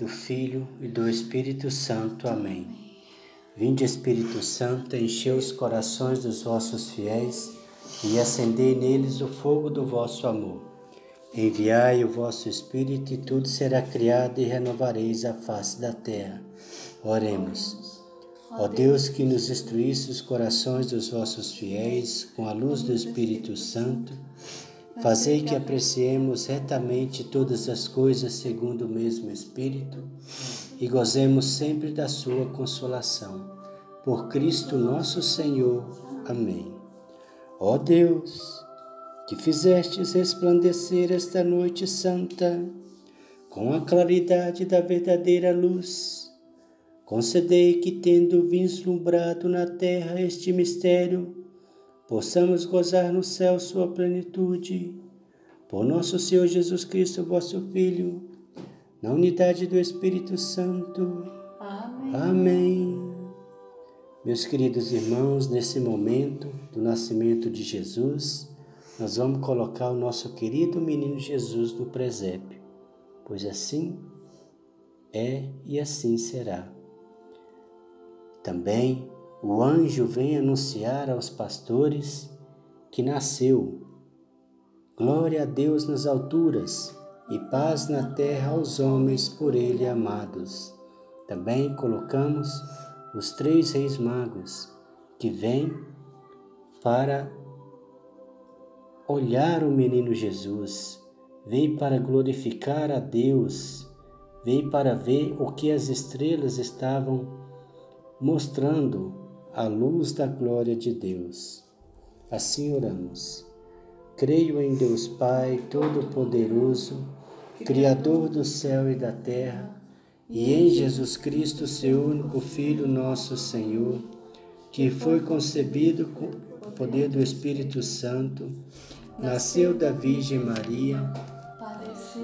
Do Filho e do Espírito Santo. Amém. Vinde, Espírito Santo, enchei os corações dos vossos fiéis e acendei neles o fogo do vosso amor. Enviai o vosso Espírito e tudo será criado e renovareis a face da terra. Oremos. Ó Deus que nos instruísse os corações dos vossos fiéis com a luz do Espírito Santo, Fazei que apreciemos retamente todas as coisas segundo o mesmo Espírito e gozemos sempre da Sua consolação. Por Cristo nosso Senhor. Amém. Ó Deus, que fizestes resplandecer esta noite santa com a claridade da verdadeira luz, concedei que, tendo vislumbrado na terra este mistério, possamos gozar no céu sua plenitude. Por nosso Senhor Jesus Cristo, vosso Filho, na unidade do Espírito Santo. Amém. Amém. Meus queridos irmãos, nesse momento do nascimento de Jesus, nós vamos colocar o nosso querido menino Jesus no presépio, pois assim é e assim será. Também o anjo vem anunciar aos pastores que nasceu. Glória a Deus nas alturas e paz na terra aos homens por ele amados. Também colocamos os três reis magos que vêm para olhar o menino Jesus, veio para glorificar a Deus, veio para ver o que as estrelas estavam mostrando a luz da glória de Deus. Assim oramos. Creio em Deus Pai Todo-Poderoso, Criador do céu e da terra, e em Jesus Cristo, seu único Filho, nosso Senhor, que foi concebido com o poder do Espírito Santo, nasceu da Virgem Maria,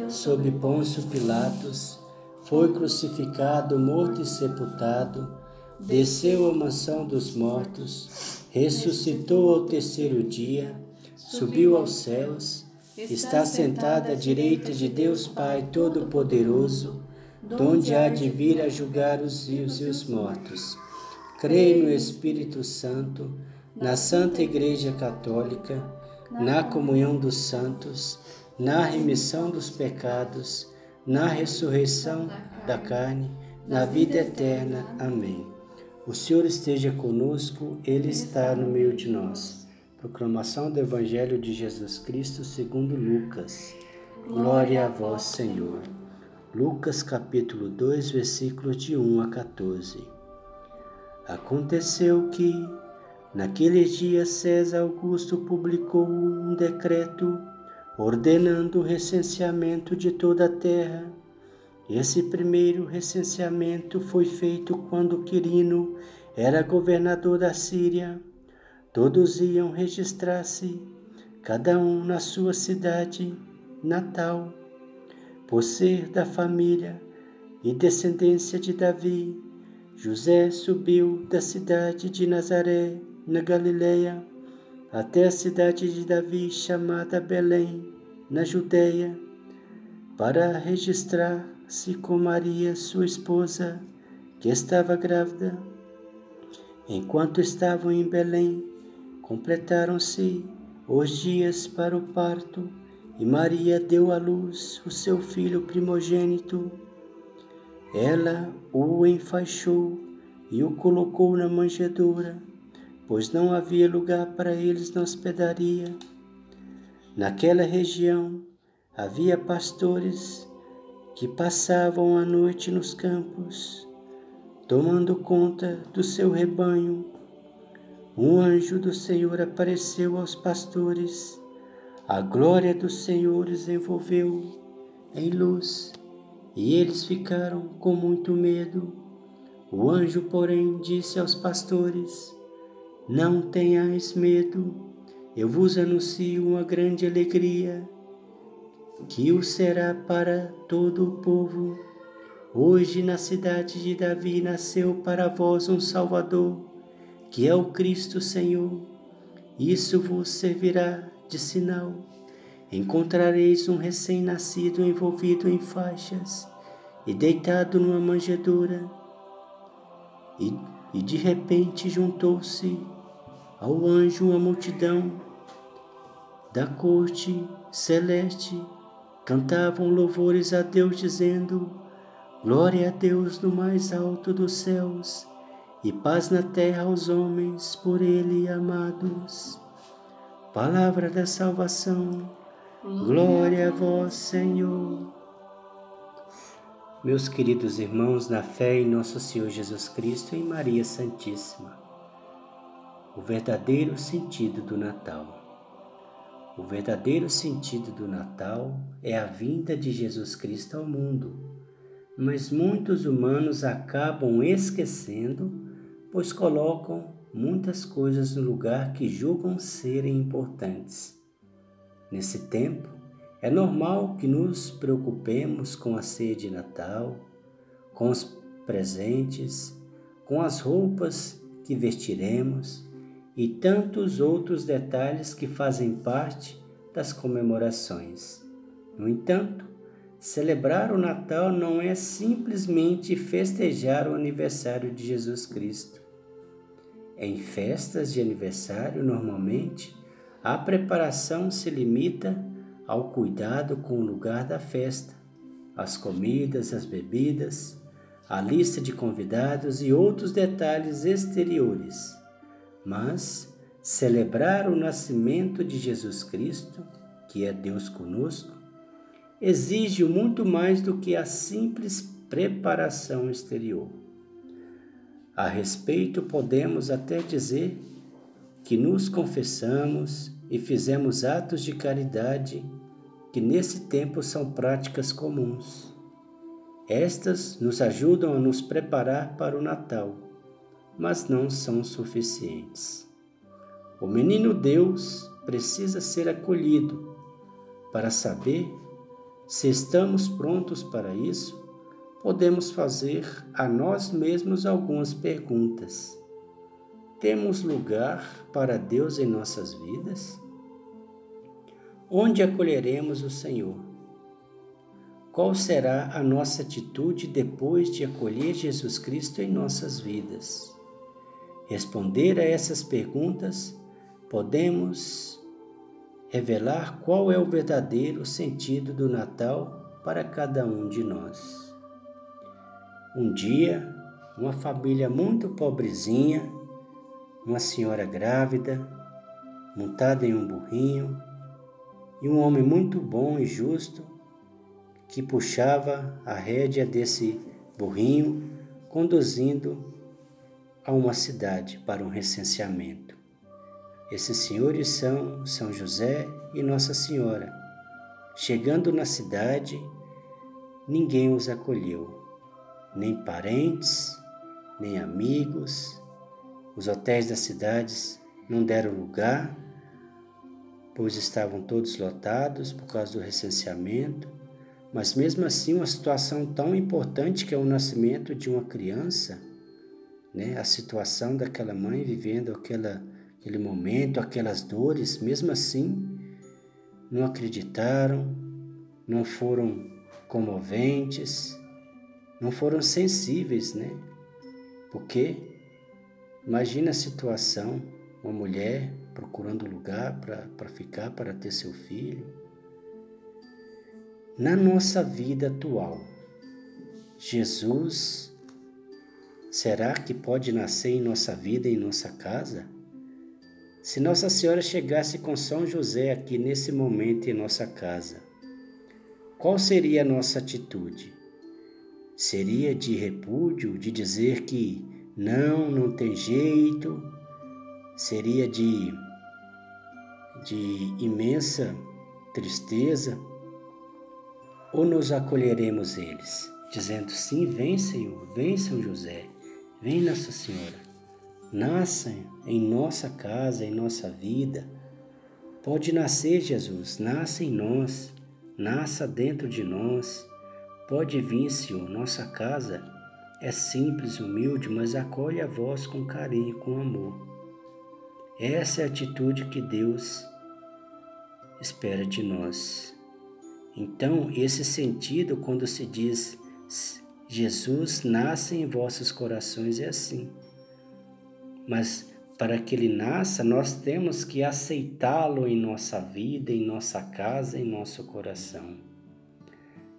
sob Pôncio Pilatos, foi crucificado, morto e sepultado, desceu à mansão dos mortos, ressuscitou ao terceiro dia, subiu aos céus, está sentado à direita de Deus Pai Todo-Poderoso, donde há de vir a julgar os vivos e os mortos. Creio no Espírito Santo, na Santa Igreja Católica, na comunhão dos santos, na remissão dos pecados, na ressurreição da carne, na vida eterna. Amém. O Senhor esteja conosco, Ele está no meio de nós. Proclamação do Evangelho de Jesus Cristo segundo Lucas. Glória a vós, Senhor. Lucas capítulo 2, versículos de 1 a 14. Aconteceu que, naqueles dias, César Augusto publicou um decreto ordenando o recenseamento de toda a terra esse primeiro recenseamento foi feito quando Quirino era governador da Síria. Todos iam registrar-se, cada um na sua cidade natal, por ser da família e descendência de Davi. José subiu da cidade de Nazaré, na Galileia, até a cidade de Davi, chamada Belém, na Judéia, para registrar se com Maria, sua esposa, que estava grávida. Enquanto estavam em Belém, completaram-se os dias para o parto e Maria deu à luz o seu filho primogênito. Ela o enfaixou e o colocou na manjedoura, pois não havia lugar para eles na hospedaria. Naquela região havia pastores que passavam a noite nos campos, tomando conta do seu rebanho. Um anjo do Senhor apareceu aos pastores, a glória do Senhor os envolveu em luz, e eles ficaram com muito medo. O anjo, porém, disse aos pastores: Não tenhais medo, eu vos anuncio uma grande alegria que o será para todo o povo. Hoje na cidade de Davi nasceu para vós um Salvador, que é o Cristo Senhor. Isso vos servirá de sinal. Encontrareis um recém-nascido envolvido em faixas e deitado numa manjedoura. E, e de repente juntou-se ao anjo uma multidão da corte celeste, cantavam louvores a Deus, dizendo: Glória a Deus no mais alto dos céus e paz na terra aos homens por Ele amados. Palavra da salvação, glória a vós, Senhor. Meus queridos irmãos, na fé em nosso Senhor Jesus Cristo e Maria Santíssima, o verdadeiro sentido do Natal. O verdadeiro sentido do Natal é a vinda de Jesus Cristo ao mundo, mas muitos humanos acabam esquecendo, pois colocam muitas coisas no lugar que julgam serem importantes. Nesse tempo, é normal que nos preocupemos com a ceia de Natal, com os presentes, com as roupas que vestiremos e tantos outros detalhes que fazem parte das comemorações. No entanto, celebrar o Natal não é simplesmente festejar o aniversário de Jesus Cristo. Em festas de aniversário, normalmente, a preparação se limita ao cuidado com o lugar da festa, as comidas, as bebidas, a lista de convidados e outros detalhes exteriores. Mas celebrar o nascimento de Jesus Cristo, que é Deus conosco, exige muito mais do que a simples preparação exterior. A respeito, podemos até dizer que nos confessamos e fizemos atos de caridade que nesse tempo são práticas comuns. Estas nos ajudam a nos preparar para o Natal, mas não são suficientes. O menino Deus precisa ser acolhido para saber se estamos prontos para isso. Podemos fazer a nós mesmos algumas perguntas. Temos lugar para Deus em nossas vidas? Onde acolheremos o Senhor? Qual será a nossa atitude depois de acolher Jesus Cristo em nossas vidas? Responder a essas perguntas, podemos revelar qual é o verdadeiro sentido do Natal para cada um de nós. Um dia, uma família muito pobrezinha, uma senhora grávida, montada em um burrinho, e um homem muito bom e justo que puxava a rédea desse burrinho, conduzindo a uma cidade para um recenseamento. Esses senhores são São José e Nossa Senhora. Chegando na cidade, ninguém os acolheu, nem parentes, nem amigos. Os hotéis das cidades não deram lugar pois estavam todos lotados por causa do recenseamento, mas mesmo assim uma situação tão importante que é o nascimento de uma criança, né? A situação daquela mãe vivendo aquela, aquele momento, aquelas dores, mesmo assim não acreditaram, não foram comoventes, não foram sensíveis, né? Porque imagina a situação, uma mulher procurando lugar para ficar, para ter seu filho. Na nossa vida atual, Jesus será que pode nascer em nossa vida, em nossa casa? Se Nossa Senhora chegasse com São José aqui nesse momento em nossa casa, qual seria a nossa atitude? Seria de repúdio, de dizer que não, não tem jeito? Seria de de imensa tristeza, ou nos acolheremos eles, dizendo: Sim, vem, Senhor, vem, São José, vem, Nossa Senhora, nasça em nossa casa, em nossa vida. Pode nascer, Jesus, nasça em nós, nasça dentro de nós. Pode vir, Senhor, nossa casa é simples, humilde, mas acolhe a vós com carinho, com amor. Essa é a atitude que Deus espera de nós. Então, esse sentido, quando se diz Jesus nasce em vossos corações é assim. Mas para que ele nasça, nós temos que aceitá-lo em nossa vida, em nossa casa, em nosso coração.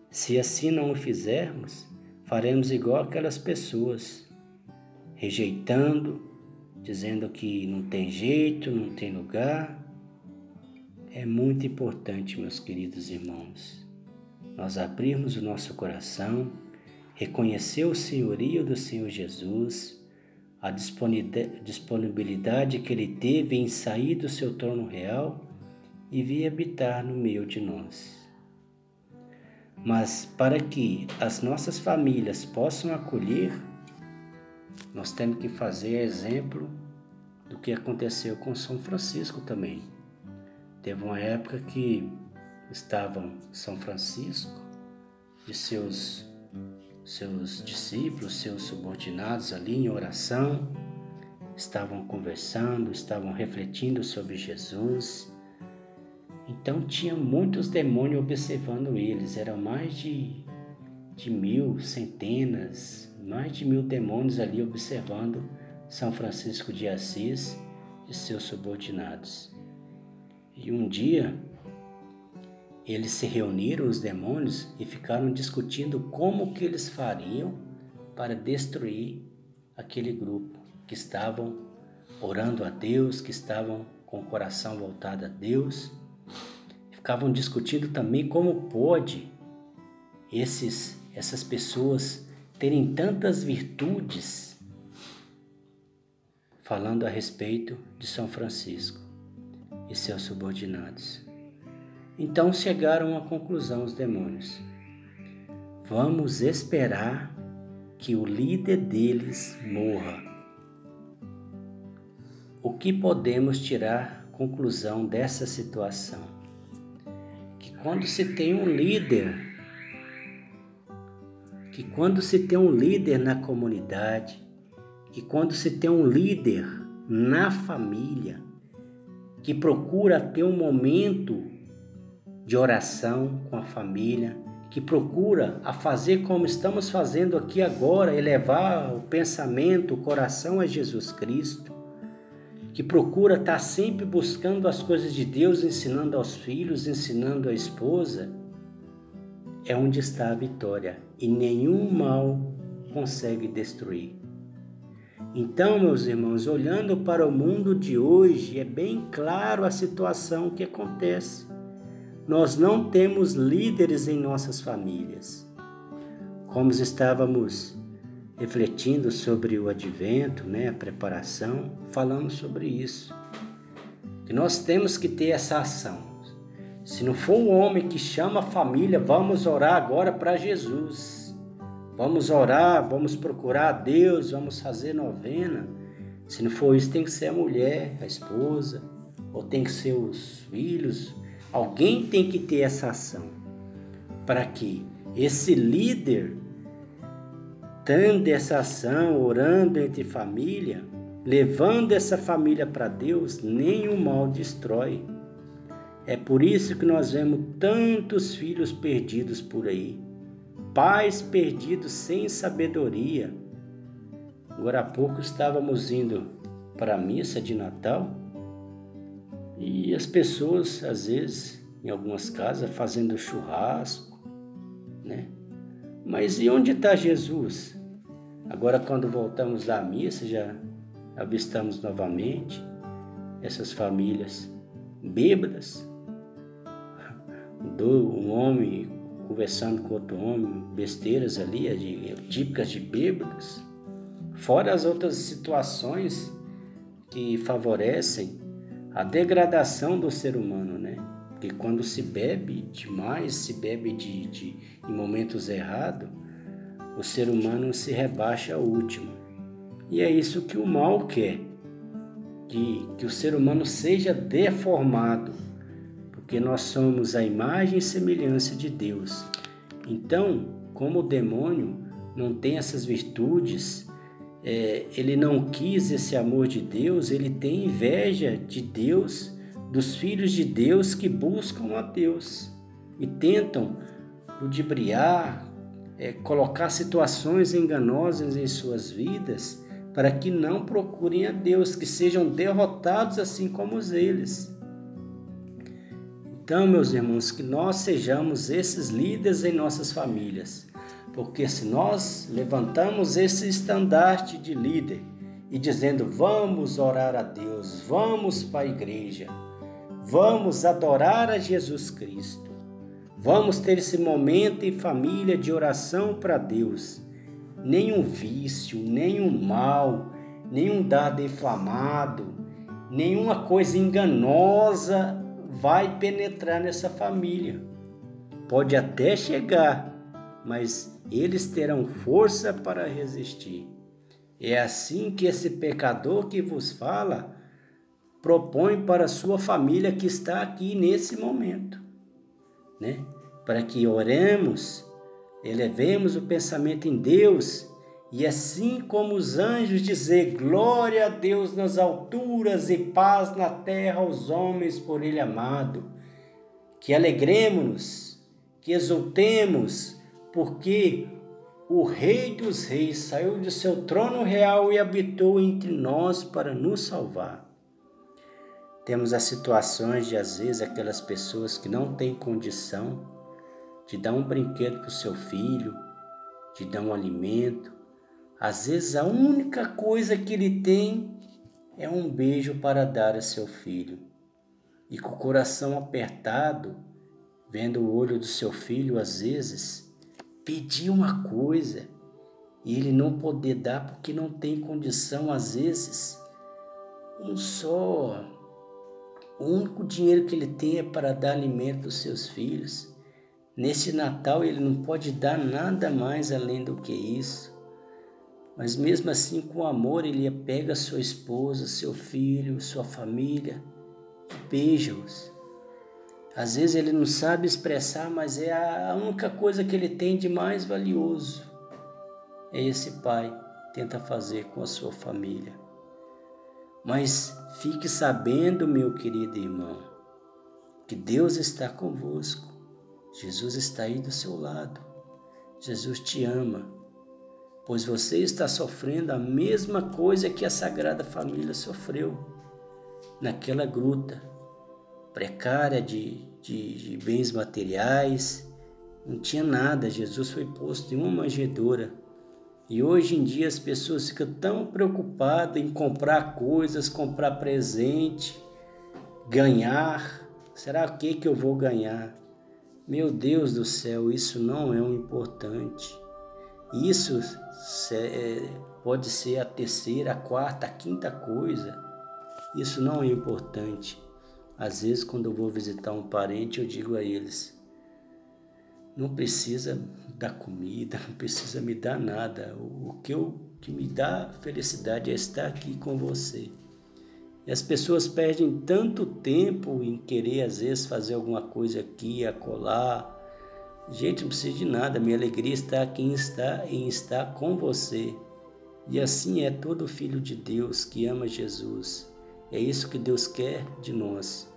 Se assim não o fizermos, faremos igual aquelas pessoas, rejeitando, dizendo que não tem jeito, não tem lugar. É muito importante, meus queridos irmãos, nós abrirmos o nosso coração, reconhecer o senhorio do Senhor Jesus a disponibilidade que ele teve em sair do seu trono real e vir habitar no meio de nós. Mas para que as nossas famílias possam acolher, nós temos que fazer exemplo do que aconteceu com São Francisco também. Teve uma época que estavam São Francisco e seus seus discípulos, seus subordinados ali em oração, estavam conversando, estavam refletindo sobre Jesus. Então tinha muitos demônios observando eles, eram mais de, de mil, centenas, mais de mil demônios ali observando São Francisco de Assis e seus subordinados. E um dia eles se reuniram, os demônios, e ficaram discutindo como que eles fariam para destruir aquele grupo que estavam orando a Deus, que estavam com o coração voltado a Deus. Ficavam discutindo também como pode esses essas pessoas terem tantas virtudes falando a respeito de São Francisco e seus subordinados. Então chegaram à conclusão os demônios: vamos esperar que o líder deles morra. O que podemos tirar conclusão dessa situação? Que quando se tem um líder, que quando se tem um líder na comunidade, que quando se tem um líder na família, que procura ter um momento de oração com a família, que procura a fazer como estamos fazendo aqui agora, elevar o pensamento, o coração a Jesus Cristo, que procura estar sempre buscando as coisas de Deus, ensinando aos filhos, ensinando à esposa, é onde está a vitória e nenhum mal consegue destruir. Então, meus irmãos, olhando para o mundo de hoje, é bem claro a situação que acontece nós não temos líderes em nossas famílias. Como estávamos refletindo sobre o advento, né, a preparação, falando sobre isso. Que nós temos que ter essa ação. Se não for o homem que chama a família, vamos orar agora para Jesus. Vamos orar, vamos procurar a Deus, vamos fazer novena. Se não for isso, tem que ser a mulher, a esposa, ou tem que ser os filhos, Alguém tem que ter essa ação para que esse líder, tendo essa ação, orando entre família, levando essa família para Deus, nenhum mal destrói. É por isso que nós vemos tantos filhos perdidos por aí, pais perdidos sem sabedoria. Agora há pouco estávamos indo para a missa de Natal e as pessoas, às vezes, em algumas casas, fazendo churrasco, né? Mas e onde está Jesus? Agora, quando voltamos da missa, já avistamos novamente essas famílias bêbadas, um homem conversando com outro homem, besteiras ali, típicas de bêbados, fora as outras situações que favorecem a degradação do ser humano, né? Porque quando se bebe demais, se bebe de, de, em momentos errados, o ser humano se rebaixa ao último. E é isso que o mal quer, que, que o ser humano seja deformado, porque nós somos a imagem e semelhança de Deus. Então, como o demônio não tem essas virtudes, é, ele não quis esse amor de Deus, ele tem inveja de Deus, dos filhos de Deus que buscam a Deus e tentam ludibriar, é, colocar situações enganosas em suas vidas para que não procurem a Deus, que sejam derrotados assim como eles. Então, meus irmãos, que nós sejamos esses líderes em nossas famílias, porque se nós levantamos esse estandarte de líder e dizendo vamos orar a Deus, vamos para a igreja, vamos adorar a Jesus Cristo, vamos ter esse momento em família de oração para Deus nenhum vício, nenhum mal, nenhum dado inflamado, nenhuma coisa enganosa vai penetrar nessa família. Pode até chegar, mas eles terão força para resistir. É assim que esse pecador que vos fala propõe para sua família que está aqui nesse momento, né? Para que oremos elevemos o pensamento em Deus e assim como os anjos dizer glória a Deus nas alturas e paz na terra aos homens por ele amado, que alegremos-nos, que exultemos, porque o Rei dos Reis saiu do seu trono real e habitou entre nós para nos salvar. Temos as situações de às vezes aquelas pessoas que não têm condição de dar um brinquedo para o seu filho, de dar um alimento. Às vezes a única coisa que ele tem é um beijo para dar a seu filho. E com o coração apertado, vendo o olho do seu filho, às vezes, pedir uma coisa e ele não poder dar porque não tem condição, às vezes, um só. O único dinheiro que ele tem é para dar alimento aos seus filhos. Nesse Natal ele não pode dar nada mais além do que isso. Mas mesmo assim, com amor, ele pega sua esposa, seu filho, sua família beija-os. Às vezes ele não sabe expressar, mas é a única coisa que ele tem de mais valioso. É esse pai tenta fazer com a sua família. Mas fique sabendo, meu querido irmão, que Deus está convosco. Jesus está aí do seu lado. Jesus te ama, pois você está sofrendo a mesma coisa que a Sagrada Família sofreu naquela gruta precária de, de, de bens materiais. Não tinha nada, Jesus foi posto em uma manjedoura. E hoje em dia as pessoas ficam tão preocupadas em comprar coisas, comprar presente, ganhar. Será o que, que eu vou ganhar? Meu Deus do céu, isso não é o um importante. Isso é, pode ser a terceira, a quarta, a quinta coisa. Isso não é importante. Às vezes, quando eu vou visitar um parente, eu digo a eles: não precisa dar comida, não precisa me dar nada. O que, eu, que me dá felicidade é estar aqui com você. E as pessoas perdem tanto tempo em querer, às vezes, fazer alguma coisa aqui, acolá. Gente, não precisa de nada. Minha alegria está aqui em estar, em estar com você. E assim é todo filho de Deus que ama Jesus. É isso que Deus quer de nós.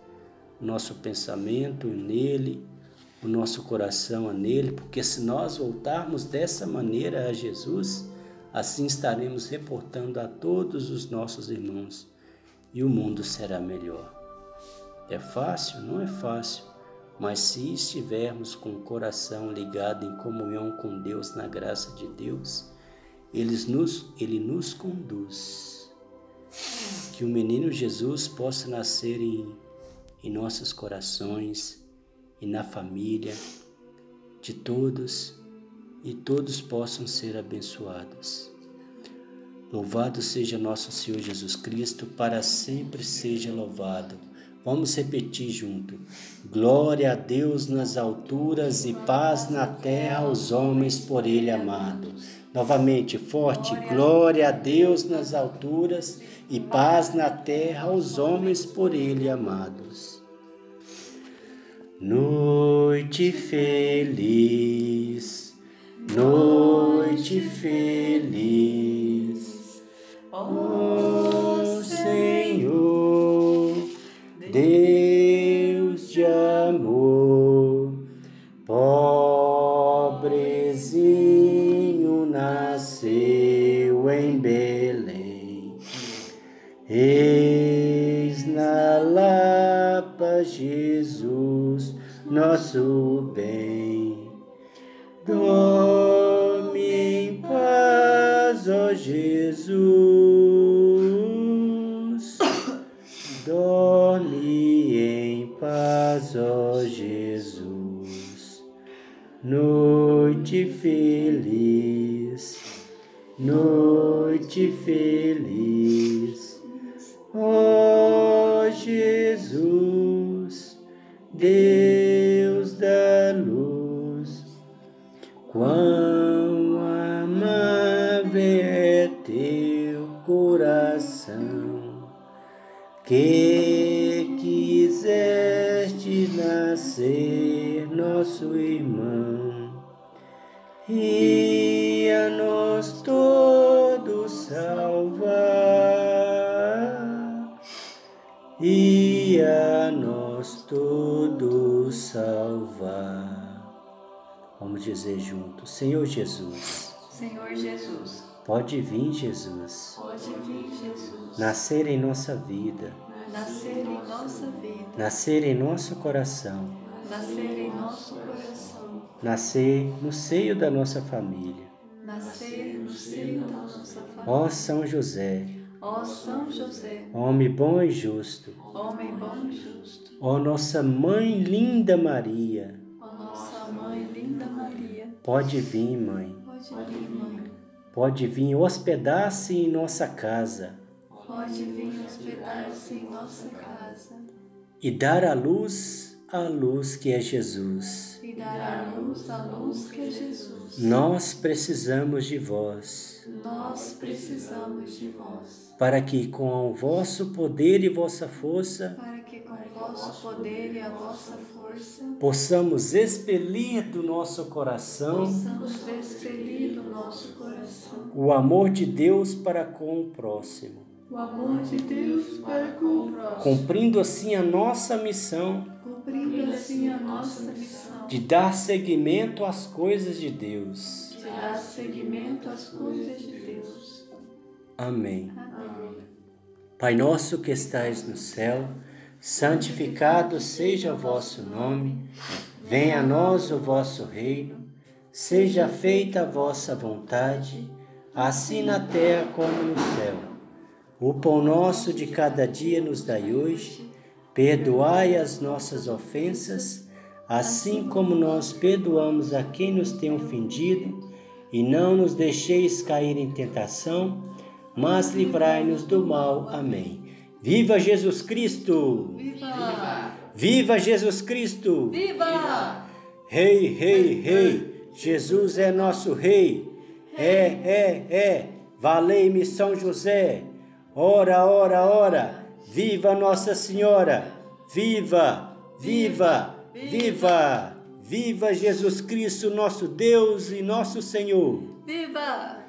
Nosso pensamento nele, o nosso coração é nele, porque se nós voltarmos dessa maneira a Jesus, assim estaremos reportando a todos os nossos irmãos e o mundo será melhor. É fácil? Não é fácil, mas se estivermos com o coração ligado em comunhão com Deus, na graça de Deus, ele nos, ele nos conduz. Que o menino Jesus possa nascer em, em nossos corações e na família de todos e todos possam ser abençoados. Louvado seja nosso Senhor Jesus Cristo, para sempre seja louvado. Vamos repetir junto. Glória a Deus nas alturas e paz na terra aos homens por ele amado. Novamente, forte. Glória a Deus nas alturas e paz na terra aos homens por ele amados. Noite feliz, noite feliz Ó Senhor, Deus Eis na Lapa Jesus, nosso bem. Dorme em paz, ó Jesus. Dorme em paz, ó Jesus. Noite feliz, noite feliz. E a nós todos salvar. Vamos dizer juntos, Senhor Jesus. Senhor Jesus. Pode vir, Jesus. Pode vir, Jesus. Nascer em nossa vida. Nascer em nossa vida. Nascer em nosso coração. Nascer em nosso coração. Nascer no seio da nossa família. Nascer no seio da nossa família. Ó São José. Ó São José. Homem bom e justo. Homem bom e justo. Ó nossa mãe linda Maria. Ó nossa mãe linda Maria. Pode vir, mãe. Pode vir, mãe. Pode vir hospedar-se em nossa casa Pode vir hospedar-se em nossa casa e dar à luz a luz que é Jesus. E dar à luz a luz que é Jesus. Nós precisamos de vós, Nós precisamos de vós, para que com o vosso poder e vossa força para que com vosso poder e a vossa força possamos expelir do nosso coração possamos expelir do nosso coração o amor de Deus para com o próximo, o amor de Deus para com o próximo, cumprindo assim a nossa missão cumprindo assim a nossa missão de dar seguimento às coisas de Deus. de dar seguimento às coisas de Deus. Amém. Amém. Pai nosso que estais no céu, santificado seja o vosso nome, venha a nós o vosso reino, seja feita a vossa vontade, assim na terra como no céu. O pão nosso de cada dia nos dai hoje, perdoai as nossas ofensas, assim como nós perdoamos a quem nos tem ofendido, e não nos deixeis cair em tentação, mas livrai-nos do mal. Amém. Viva Jesus Cristo! Viva! Viva Jesus Cristo! Viva! Rei, rei, rei, Jesus é nosso rei. É, é, é, valei-me São José. Ora, ora, ora, viva Nossa Senhora. Viva, viva, viva, viva Jesus Cristo, nosso Deus e nosso Senhor. Viva!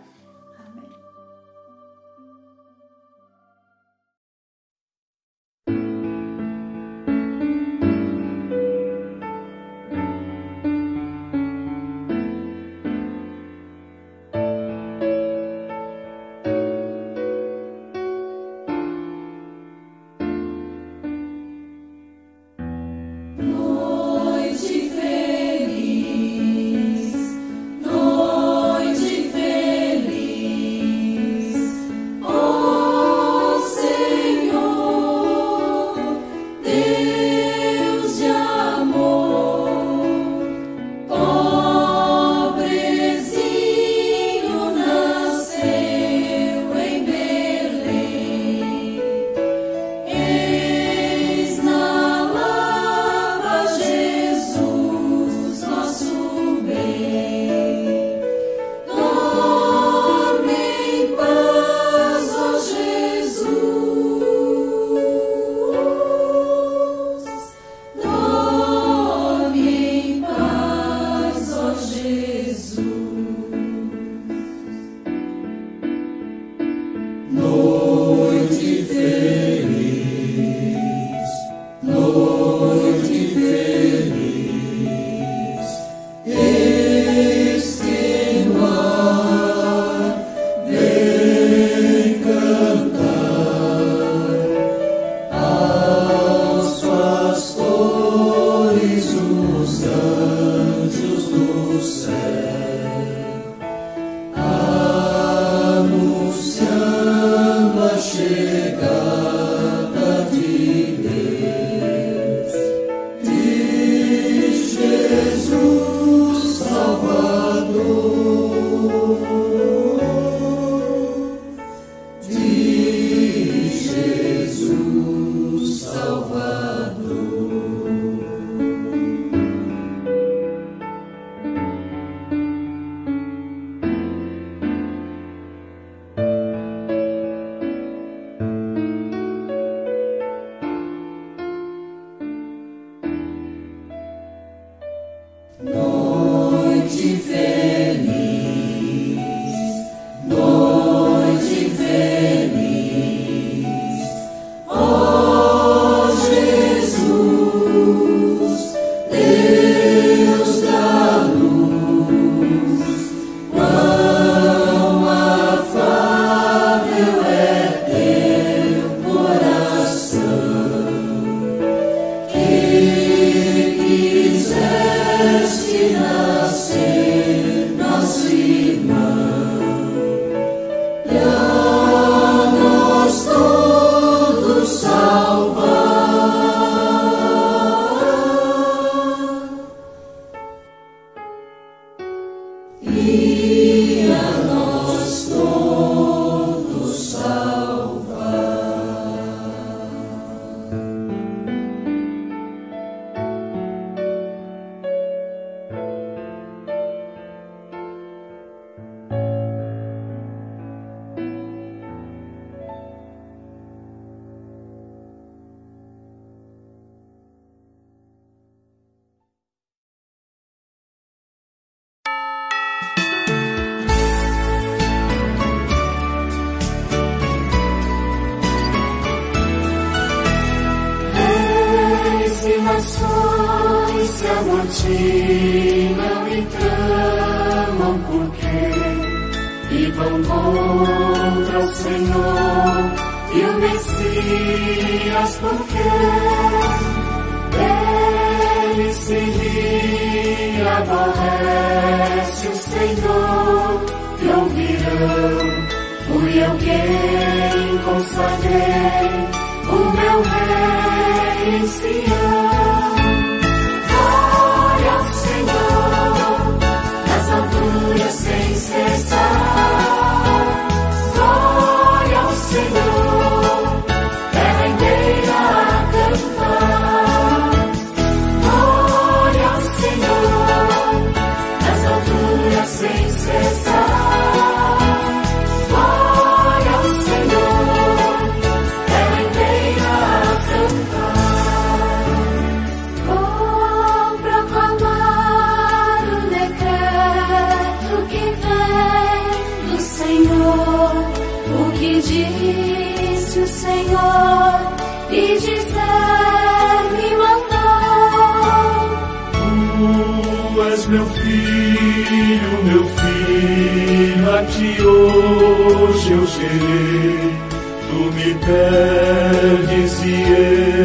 que aborrece o Senhor te ouvirão. Fui eu quem consagrei o meu rei espião. tu me perdes e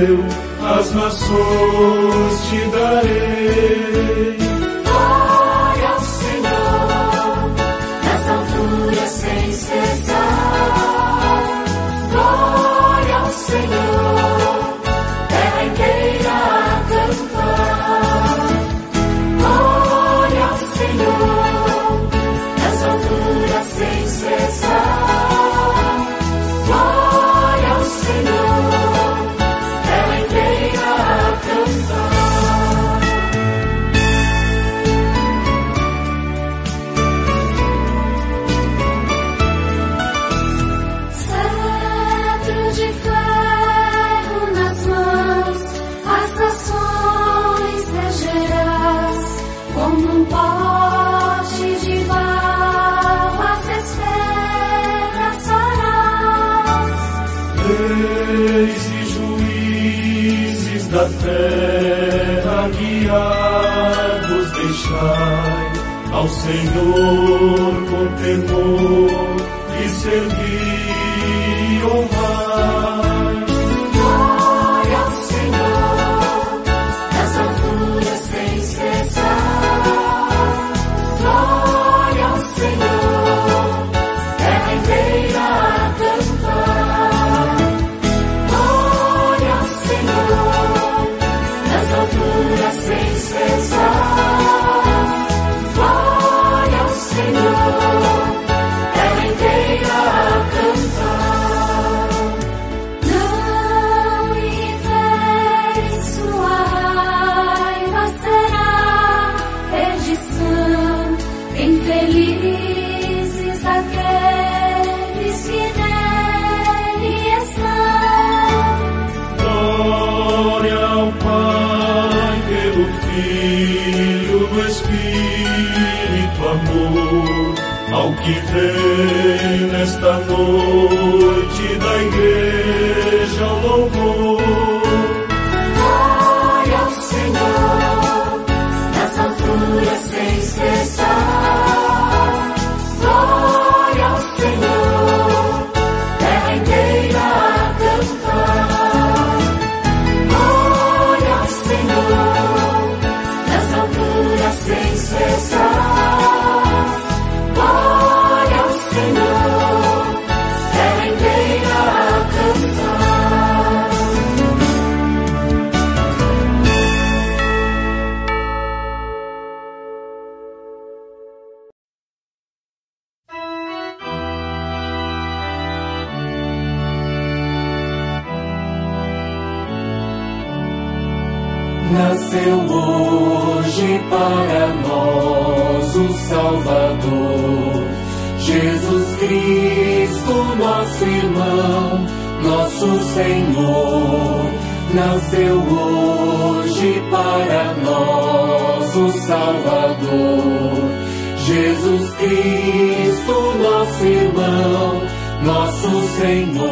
eu as nações te darei. guiar vos deixai ao Senhor com temor e servir e honrar. Ao que vem nesta noite da igreja ao louvor. Glória ao Senhor, nas alturas sem cessar. Nasceu hoje para nós o Salvador, Jesus Cristo, nosso irmão, nosso Senhor.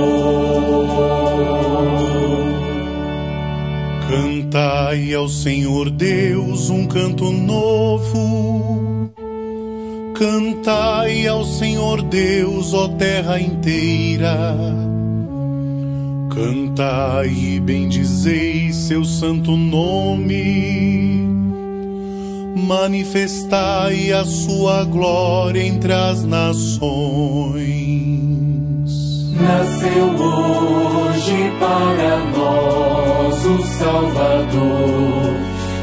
Cantai ao Senhor Deus um canto novo. Cantai ao Senhor Deus, ó terra inteira. Cantai e bendizei seu santo nome. Manifestai a sua glória entre as nações. Nasceu hoje para nós o Salvador,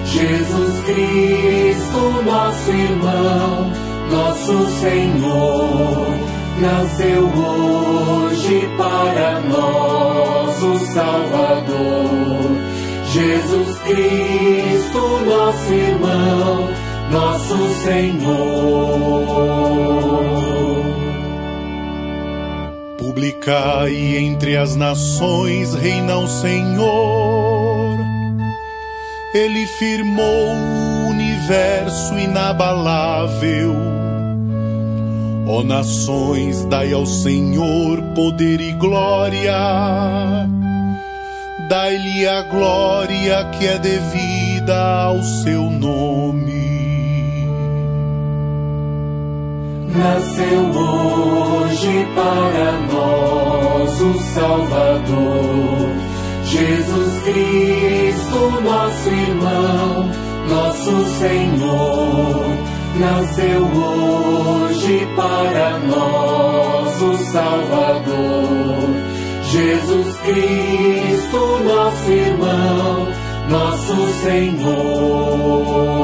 Jesus Cristo, nosso irmão, nosso Senhor. Nasceu hoje para nós o Salvador, Jesus Cristo, nosso irmão, nosso Senhor. Publicai entre as nações, reina o Senhor. Ele firmou o universo inabalável. Ó nações, dai ao Senhor poder e glória. Dai-lhe a glória que é devida ao seu nome. Nasceu hoje para nós o Salvador, Jesus Cristo, nosso irmão, nosso Senhor. Nasceu hoje para nós o Salvador, Jesus Cristo, nosso irmão, nosso Senhor.